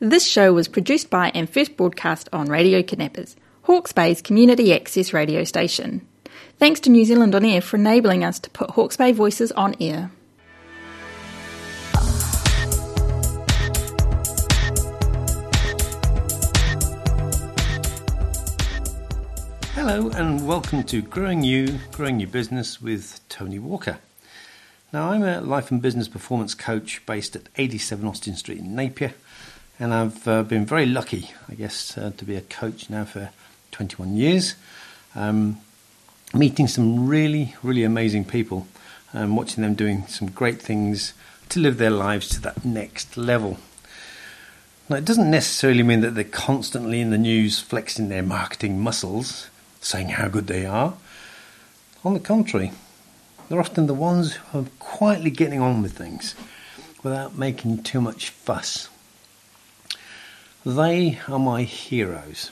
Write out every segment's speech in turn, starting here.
This show was produced by and first broadcast on Radio Kidnappers, Hawke's Bay's community access radio station. Thanks to New Zealand On Air for enabling us to put Hawke's Bay voices on air. Hello and welcome to Growing You, Growing Your Business with Tony Walker. Now, I'm a life and business performance coach based at 87 Austin Street in Napier, and I've uh, been very lucky, I guess, uh, to be a coach now for 21 years, um, meeting some really, really amazing people and watching them doing some great things to live their lives to that next level. Now, it doesn't necessarily mean that they're constantly in the news flexing their marketing muscles, saying how good they are. On the contrary, they're often the ones who are quietly getting on with things without making too much fuss. They are my heroes.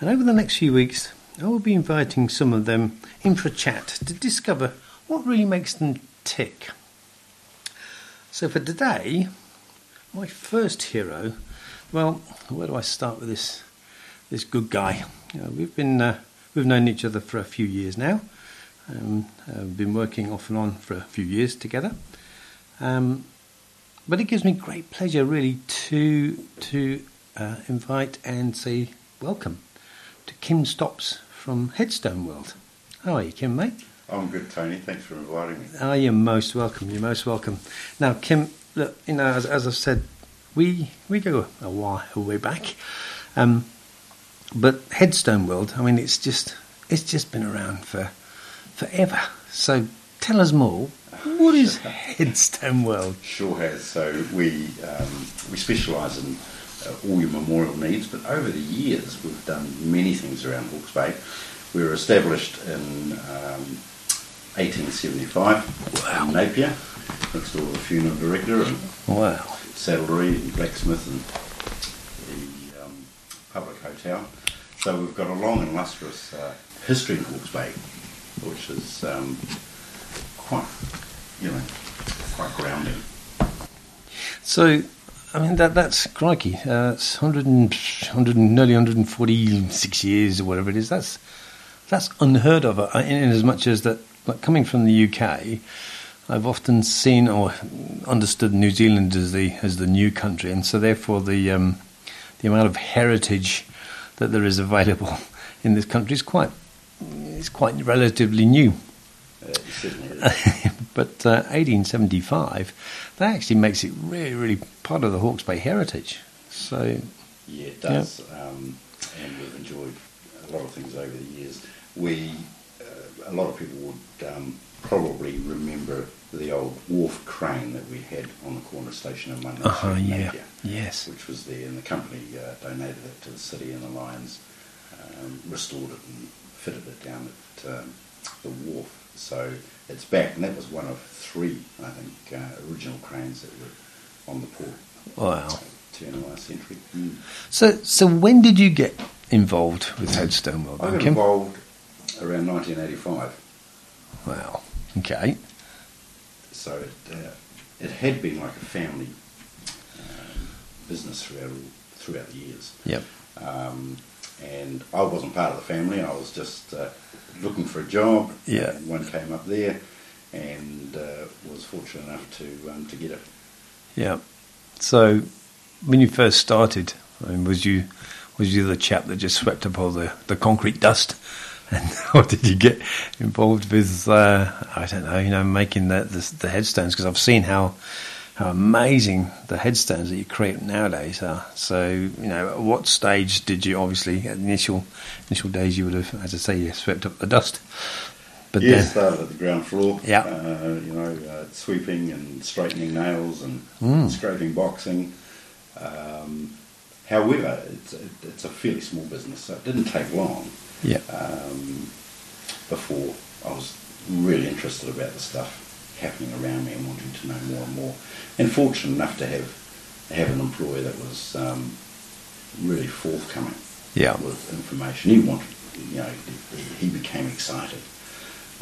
And over the next few weeks, I will be inviting some of them in for a chat to discover what really makes them tick. So for today, my first hero, well, where do I start with this this good guy? You know, we've been uh, we've known each other for a few years now. Um, I've been working off and on for a few years together. Um, but it gives me great pleasure, really, to to uh, invite and say welcome to Kim Stops from Headstone World. How are you, Kim, mate? I'm good, Tony. Thanks for inviting me. Oh, you're most welcome. You're most welcome. Now, Kim, look, you know, as, as I've said, we we go a while a way back, um, but Headstone World. I mean, it's just it's just been around for forever. So tell us more. What is Headstone World? Sure has. So we um, we specialise in all your memorial needs, but over the years we've done many things around Hawke's Bay. We were established in um, 1875 Wow. in Napier, next door to the funeral director and Wow. saddlery and blacksmith and the um, public hotel. So we've got a long and lustrous uh, history in Hawke's Bay, which is um, quite, you know, quite grounding. So, I mean, that that's crikey. Uh, it's 100 and, 100 and nearly 146 years or whatever it is. That's that's unheard of. uh, In, in as much as that, like coming from the UK, I've often seen or understood New Zealand as the as the new country, and so therefore the um, the amount of heritage that there is available in this country is quite is quite relatively new. Uh, it certainly is. but uh, 1875, that actually makes it really, really part of the Hawke's Bay heritage. So, Yeah, it does. Um, and we've enjoyed a lot of things over the years. We, uh, a lot of people would um, probably remember the old wharf crane that we had on the corner station in Munro uh-huh, yeah, Napier, yes, which was there, and the company uh, donated it to the city, and the Lions um, restored it and fitted it down at um, the wharf. So it's back, and that was one of three, I think, uh, original cranes that were on the port wow. turn of last century. Mm. So, so when did you get involved with Headstone World? I got Kim? involved around 1985, Wow. Okay. so it, uh, it had been like a family um, business throughout throughout the years. Yep. Um, and I wasn't part of the family. I was just uh, looking for a job. Yeah. And one came up there, and uh, was fortunate enough to um, to get it. Yeah. So, when you first started, I mean, was you was you the chap that just swept up all the, the concrete dust, and or did you get involved with uh, I don't know, you know, making the the, the headstones? Because I've seen how how amazing the headstones that you create nowadays are. So, you know, at what stage did you obviously at the initial initial days you would have, as I say, you swept up the dust, but yeah, then started at the ground floor. Yeah. Uh, you know, uh, sweeping and straightening nails and Mm. scraping boxing. Um, however, it's a, it's a fairly small business, so it didn't take long yeah, um, before I was really interested about the stuff happening around me and wanting to know more and more. And fortunate enough to have have an employer that was um, really forthcoming yeah. with information. He wanted, you know, he, became excited.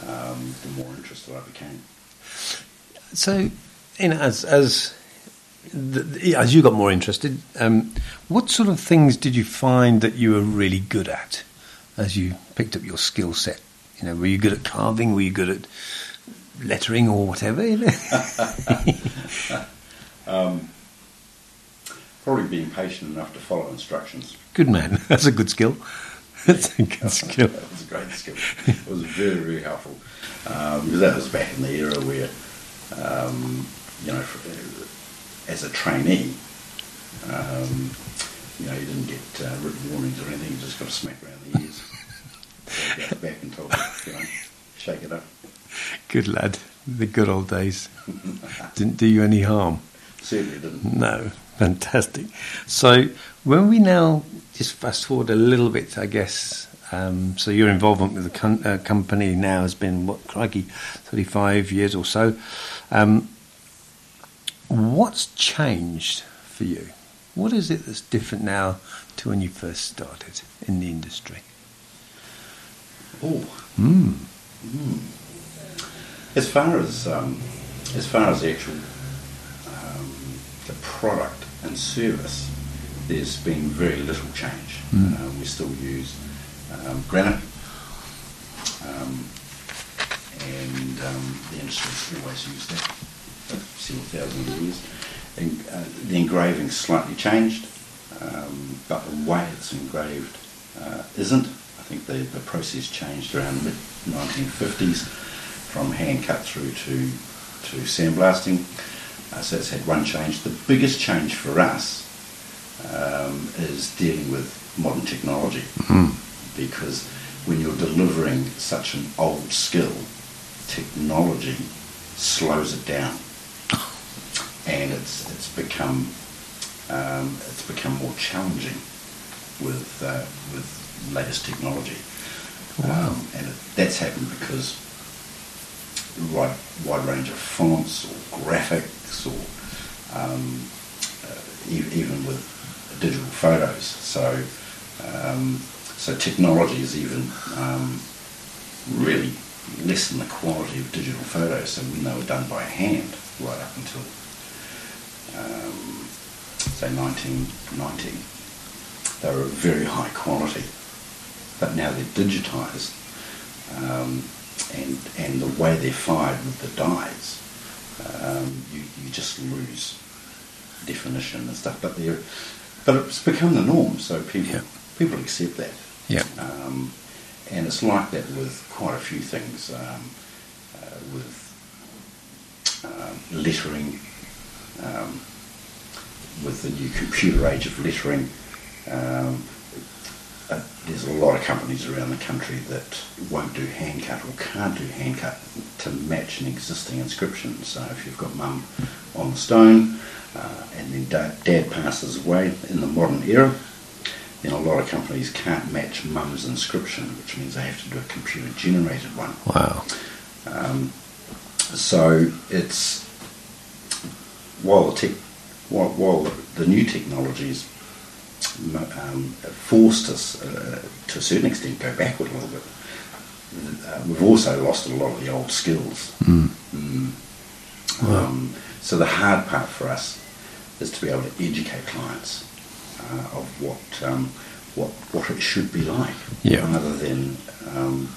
Um, the more interested I became. So, you know, as as the, as you got more interested, um, what sort of things did you find that you were really good at as you picked up your skill set? You know, were you good at carving? Were you good at lettering or whatever? um, probably being patient enough to follow instructions. Good man. That's a good skill. That's a good skill. that was a great skill. It was very, very helpful um, because that was back in the era where, um, you know, for, uh, as a trainee, um, you know, you didn't get uh, written warnings or anything. You just got a smack around the ears. so back and told you, you know, shake it up. Good lad. The good old days. didn't do you any harm. Certainly didn't. No. Fantastic. So when we now just fast forward a little bit, I guess. Um, so your involvement with the com- uh, company now has been what, crikey, thirty-five years or so. Um, what's changed for you? What is it that's different now to when you first started in the industry? Oh. Mm. Mm. As far as um, as far as the actual um, the product and service, there's been very little change. Mm. Uh, we still use um, granite, um, and um, the industry's always used that for several thousand years. And, uh, the engraving slightly changed, um, but the way it's engraved uh, isn't. I think the, the process changed around the mid 1950s from hand cut through to, to sandblasting. Uh, so it's had one change. The biggest change for us um, is dealing with modern technology Mm. because when you're delivering such an old skill, technology slows it down, and it's it's become um, it's become more challenging with uh, with latest technology, Wow. um, and it, that's happened because wide wide range of fonts or graphics or um, uh, e- even with digital photos. So um, so technology is even um, really lessen the quality of digital photos. So when they were done by hand, right up until um, say 1990, they were very high quality. But now they're digitised, um, and and the way they're fired with the dyes, um, you you just lose definition and stuff. But they're but it's become the norm, so people Yeah. people accept that. Yeah. Um, and it's like that with quite a few things, um, uh, with um, lettering, um, with the new computer age of lettering. Um, there's a lot of companies around the country that won't do hand cut or can't do hand cut to match an existing inscription. So if you've got mum on the stone uh, and then dad, dad passes away in the modern era, then a lot of companies can't match mum's inscription, which means they have to do a computer generated one. Wow. Um, so it's while the tech, while, while the, the new technologies um, forced us uh, to a certain extent go backward a little bit, uh, we've also lost a lot of the old skills. Mm. Mm. Wow. Um, so the hard part for us is to be able to educate clients uh, of what um, what what it should be like, Yeah. rather than um,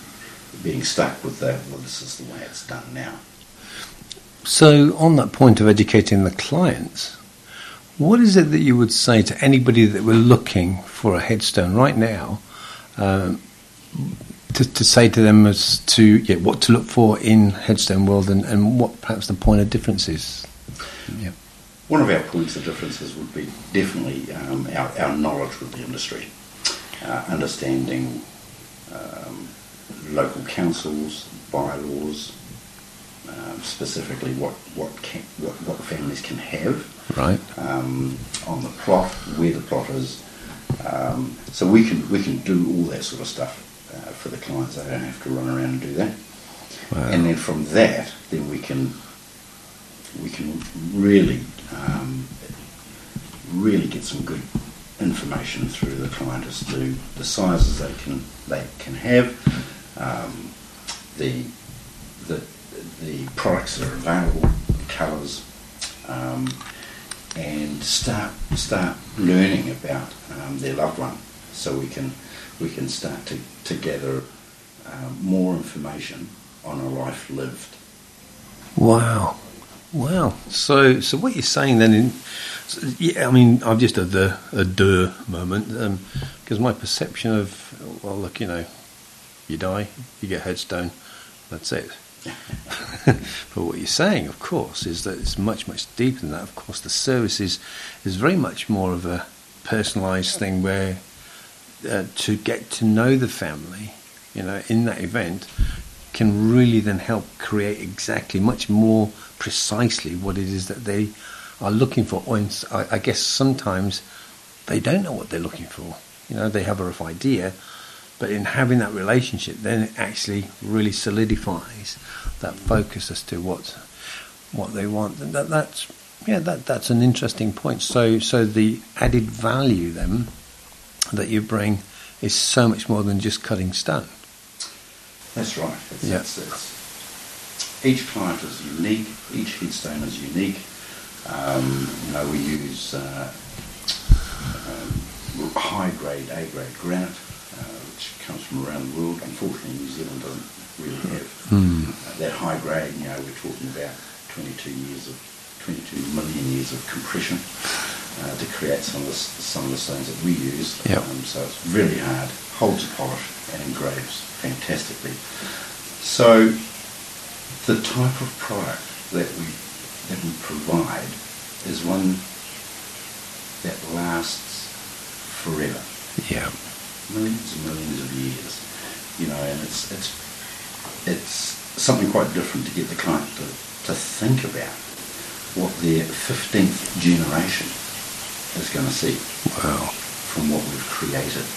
being stuck with the well, this is the way it's done now. So, on that point of educating the clients, what is it that you would say to anybody that were looking for a headstone right now? Um, to, to say to them as to yeah, what to look for in headstone world and, and what perhaps the point of difference is. Yeah. One of our points of differences would be definitely um, our, our knowledge with the industry, uh, understanding um, local councils, bylaws, um, specifically what what, can, what what families can have Right. um, on the plot, where the plot is. Um, so we can we can do all that sort of stuff uh, for the clients. They don't have to run around and do that. Wow. And then from that, then we can we can really um, really get some good information through the client as to the sizes they can they can have, um, the the the products that are available, the colours, um, and start start learning about um, their loved one, so we can we can start to, to gather um, more information on a life lived. Wow, wow. So, so what you're saying then? In, yeah, I mean, I've just had the a duh moment because um, my perception of well, look, you know, you die, you get headstone, that's it. but what you're saying, of course, is that it's much, much deeper than that. Of course, the service is, is very much more of a personalised thing where uh, to get to know the family, you know, in that event, can really then help create exactly much more precisely what it is that they are looking for. Or in, I, I guess sometimes they don't know what they're looking for. You know, they have a rough idea, but in having that relationship, then it actually really solidifies that focus as to what what they want. And that, that's yeah, that that's an interesting point. So so the added value then that you bring is so much more than just cutting stone. That's right. It's, yeah. It's, it's, each client is unique. Each headstone is unique. Um, you know, we use uh, um, high grade, A grade granite which comes from around the world. Unfortunately, New Zealand doesn't really have mm. uh, that high grade. You know, we're talking about 22 years of 22 million years of compression uh, to create some of the some of the stones that we use. Yep. Um, so it's really hard, holds a polish and engraves fantastically. So the type of product that we that we provide is one that lasts forever. Yeah millions and millions of years, you know, and it's it's it's something quite different to get the client to, to think about what their 15th generation is going to see wow. from what we've created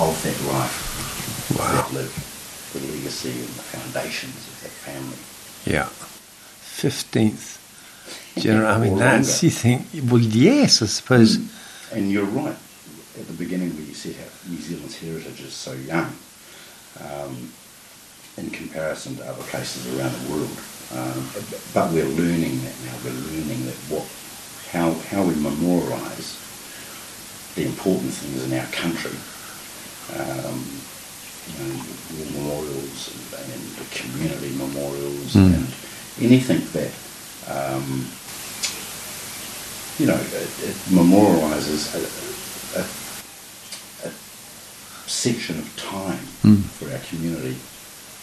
of that life, wow. that live, the legacy and the foundations of that family. Yeah. 15th generation. I mean, that's, longer. you think, well, yes, I suppose. Mm. And you're right at the beginning where you said how New Zealand's heritage is so young um, in comparison to other places around the world. Um, but we're learning that now. We're learning that what, how, how we memorialise the important things in our country. Um, you know, war memorials and, and community memorials mm. and anything that um, you know it, it memorialises a, a, section of time mm. for our community,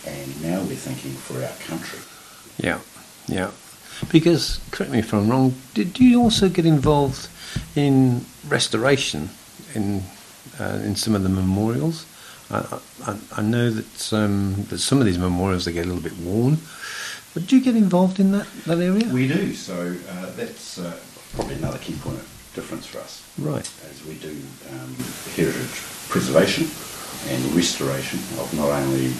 and now we're thinking for our country. Yeah, yeah. Because, correct me if I'm wrong, did you also get involved in restoration in uh, in some of the memorials? I, I, I know that, um, that some of these memorials they get a little bit worn. But do you get involved in that, that area? We do. So uh, that's uh, probably another key point difference for us. Right. As we do um, heritage preservation and restoration of not only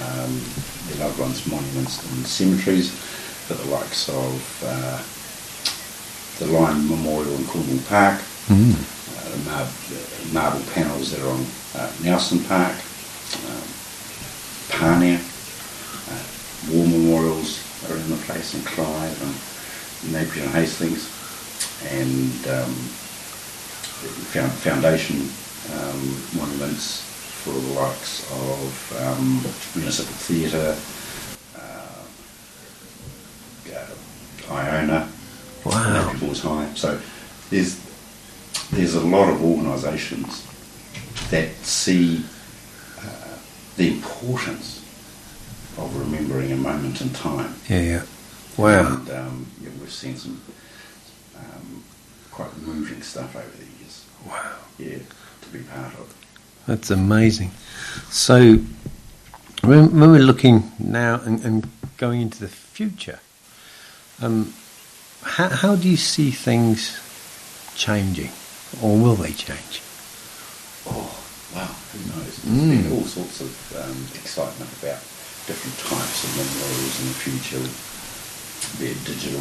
um, the loved ones' monuments and cemeteries, but the likes of uh, the Lion Memorial in Cornwall Park, mm. uh, the mar- marble panels that are on uh, Nelson Park, um, Parnea, uh, war memorials around the place in Clive and Napier and Hastings, and um, foundation um, monuments for the likes of um, Municipal Theatre, uh, uh, Iona, wow. Naples High. So there's there's a lot of organisations that see uh, the importance of remembering a moment in time. Yeah, yeah. Wow. And um, yeah, we've seen some quite moving stuff over the years. Wow. Yeah, to be part of. That's amazing. So, when, when we're looking now and, and, going into the future, um, how, how do you see things changing, or will they change? Oh, wow, who knows? There's mm. been all sorts of um, excitement about different types of memorials in the future, be it digital,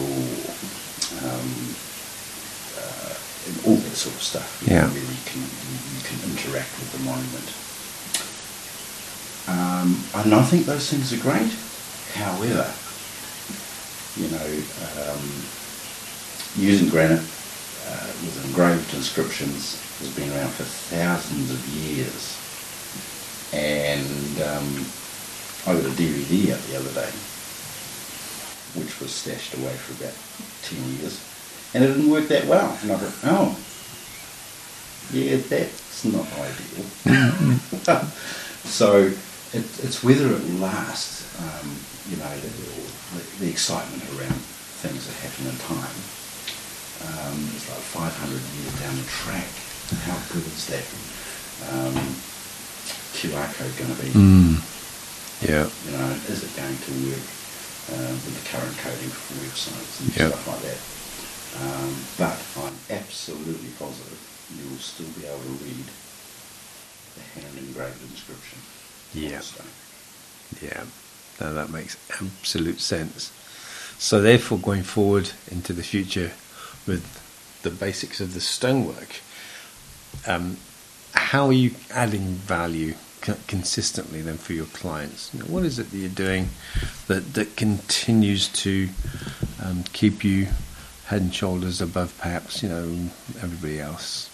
um, uh, all that sort of stuff. You yeah. Know, you can, you can interact with the monument. Um, and I think those things are great. However, you know, um, using granite uh, with engraved inscriptions has been around for thousands of years. And um, I got a DVD out the other day, which was stashed away for about 10 years, and it didn't work that well. And I thought, oh, yeah, that's not ideal. so it, it's whether it lasts, um, you know, the, the, excitement around things that happen in time. Um, it's like 500 years down the track. How good is that? Um, QR code going to be? Mm. Yeah. You know, is it going to work uh, with the current coding for websites and Yep. stuff like that? Um, but I'm absolutely positive you will still be able to read the hand engraved inscription. Yeah. Yeah, no, that makes absolute sense. So, therefore, going forward into the future with the basics of the stonework, um, how are you adding value co- consistently then for your clients? You know, what is it that you're doing that, that continues to um, keep you head and shoulders above perhaps you know everybody else?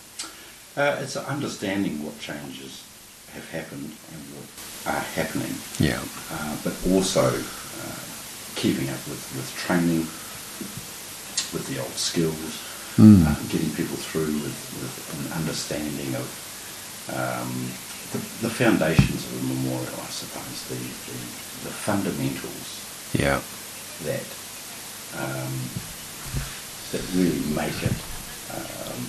Uh, it's understanding what changes have happened and what are happening, Yeah, uh, but also uh, keeping up with, with training, with the old skills, Mm. uh, getting people through with, with an understanding of um, the, the foundations of a memorial, I suppose, the, the, the fundamentals yeah, that um, that really make it um,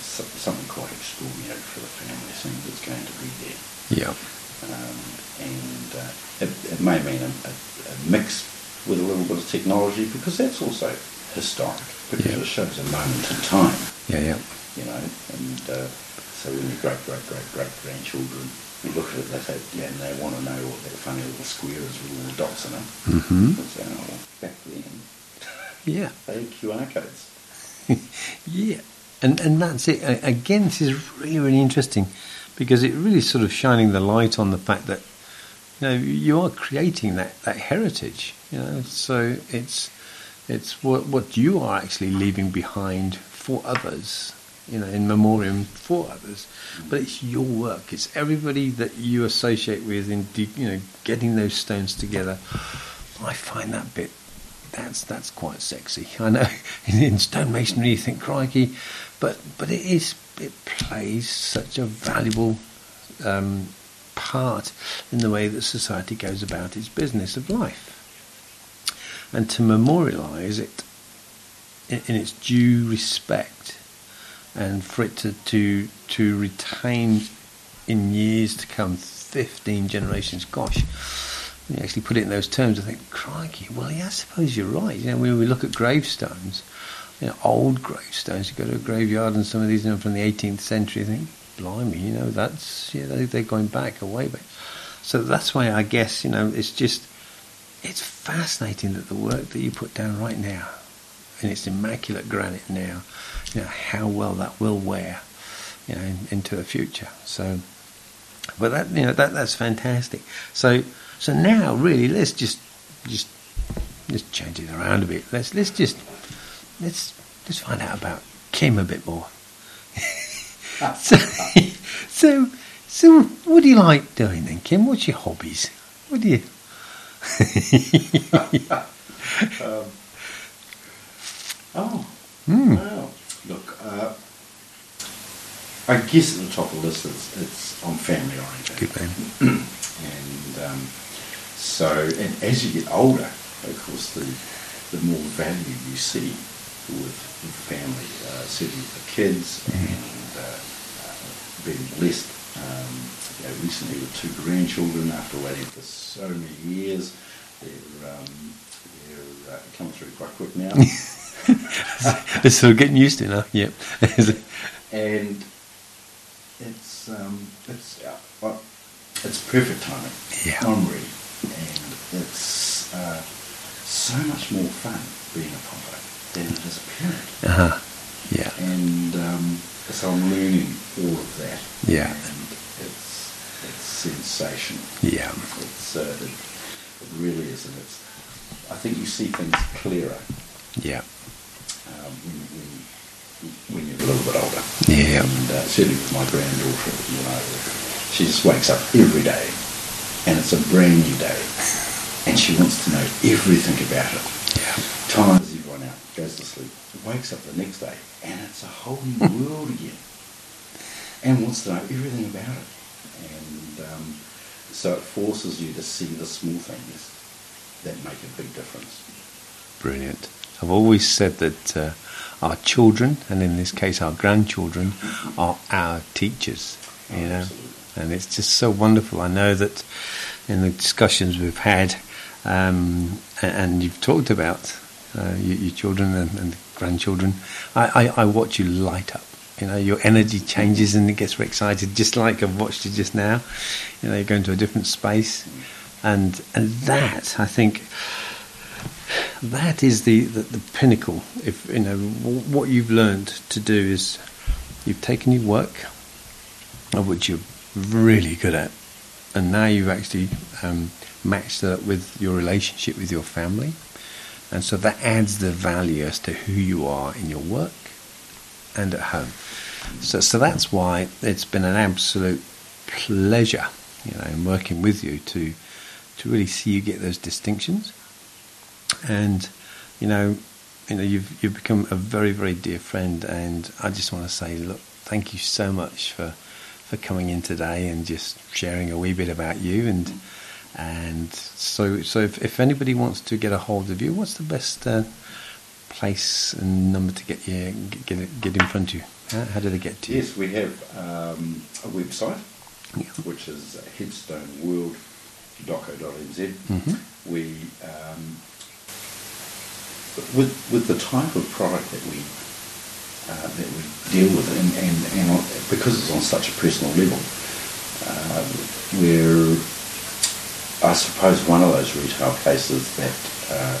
so- something quite extraordinary for the family, something that's going to be there. yeah, Um, and uh, it, it may mean a, a, a mix with a little bit of technology because that's also historic because Yeah. it shows a moment in time, yeah, yeah, you know. And uh, so when your great great great great grandchildren you look at it, they say, yeah, and they want to know what that funny little square is with all the dots in it. hmm They say, oh, back then yeah. QR codes. yeah, and and that's it. Again, this is really really interesting because it really sort of shining the light on the fact that you know you are creating that that heritage. You know, so it's it's what what you are actually leaving behind for others. You know, in memoriam for others, but it's your work. It's everybody that you associate with in de- you know getting those stones together. I find that bit that's that's quite sexy. I know in, stonemasonry you think crikey, but but it is it plays such a valuable um, part in the way that society goes about its business of life, and to memorialise it in, in its due respect, and for it to to to retain in years to come, fifteen generations. Gosh, you actually put it in those terms, I think, crikey, well, yeah, I suppose you're right. You know, when we look at gravestones, you know, old gravestones, you go to a graveyard and some of these are from the 18th century, you think, blimey, you know, that's, yeah, they, they're going back, a way back. So that's why I guess, you know, it's just, it's fascinating that the work that you put down right now, and it's immaculate granite now, you know, how well that will wear, you know, in, into the future. So, but that you know that that's fantastic. So so now really let's just just let's change it around a bit. Let's let's just let's let's find out about Kim a bit more. so so so what do you like doing then, Kim? What's your hobbies? What do you Um, oh, Hmm. wow. Look, uh, I guess at the top of the list it's, it's I'm family oriented. good man? And um, so, and as you get older, of course, the, the more value you see with, family, uh, certainly the kids, and uh, uh, being blessed, um, you know, recently with two grandchildren after waiting for so many years. They're, um, they're uh, coming through quite quick now. it's sort of getting used to it now. Yep. and it's um, it's uh, well, it's perfect timing. Yeah. I'm ready, and it's uh, so much more fun being a papa than it is a parent. uh-huh. Yeah. And um, so I'm learning all of that. Yeah. and it's it's sensational. Yeah. It's uh, it, it really is, and it's. I think you see things clearer Yeah. um, when, when, when you're a little bit older. Yeah. And uh, certainly with my granddaughter, you know, she just wakes up every day, and it's a brand new day, and she wants to know everything about it. Yeah. Tires everyone out, goes to sleep, wakes up the next day, and it's a whole new world again, and wants to know everything about it. And um, so it forces you to see the small things that make a big difference. Brilliant. I've always said that uh, our children, and in this case our grandchildren, are our teachers. You know, absolutely. And it's just so wonderful. I know that in the discussions we've had, um, and you've talked about uh, your, your children and, and grandchildren, I, I, I watch you light up. You know, your energy changes and it gets excited, just like I've watched you just now. You know, you're going to a different space, and and that I think that is the, the, the pinnacle. If you know w- what you've learned to do is you've taken your work, of which you're really good at, and now you've actually um, matched up with your relationship with your family, and so that adds the value as to who you are in your work and at home. So, so that's why it's been an absolute pleasure, you know, in working with you to to really see you get those distinctions. And you know, you know, you've you've become a very very dear friend, and I just want to say, look, thank you so much for for coming in today and just sharing a wee bit about you, and and so so if, if anybody wants to get a hold of you, what's the best uh, place and number to get you get get, in front of you? How, how do they get to you? Yes, we have um, a website, Yeah. which is headstoneworld.co.nz. Mhm. We, um, with with the type of product that we uh, that we deal with, and, and, and because it's on such a personal level, uh, we're I suppose one of those retail places that uh,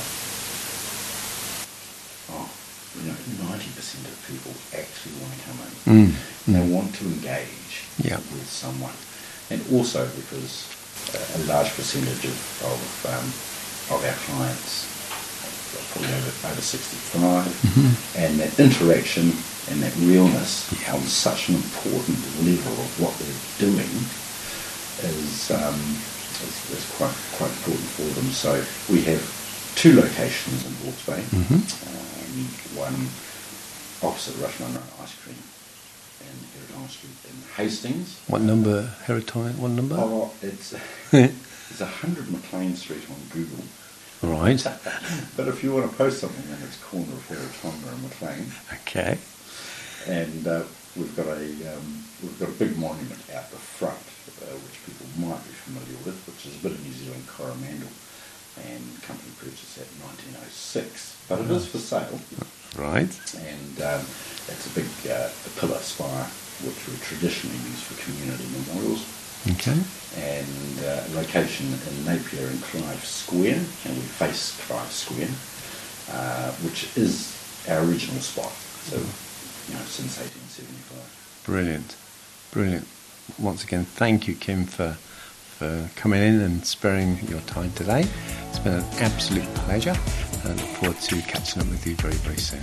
oh, you know, ninety percent of people actually want to come in. Mm, And they mm. want to engage Yeah. with someone, and also because a large percentage of of, um, of our clients probably over, over 65, Mhm. and that interaction and that realness on such an important level of what they're doing is, um, is, is quite quite important for them. So we have two locations in Hawke's Bay. Mhm. Um, one opposite Rush Munro Ice Cream in Heretaunga Street in Hastings. What number, Heretaunga? What number? Oh, it's it's 100 McLean Street on Google. Right. But if you want to post something, then it's corner of Heretaunga and McLean. Okay. and uh, we've got a um, we've got a big monument out the front, uh, which people might be familiar with, which is a bit of New Zealand Coromandel, and company purchased that in 1906. But it is for sale, Right. and um, it's a big uh, pillar spire, which we traditionally use for community memorials. Okay. And uh, location in Napier and Clive Square, and we face Clive Square, uh, which is our original spot. So, you know, since 1875. Brilliant, brilliant. Once again, thank you, Kim, for for coming in and sparing your time today. It's been an absolute pleasure. I look forward to catching up with you very, very soon.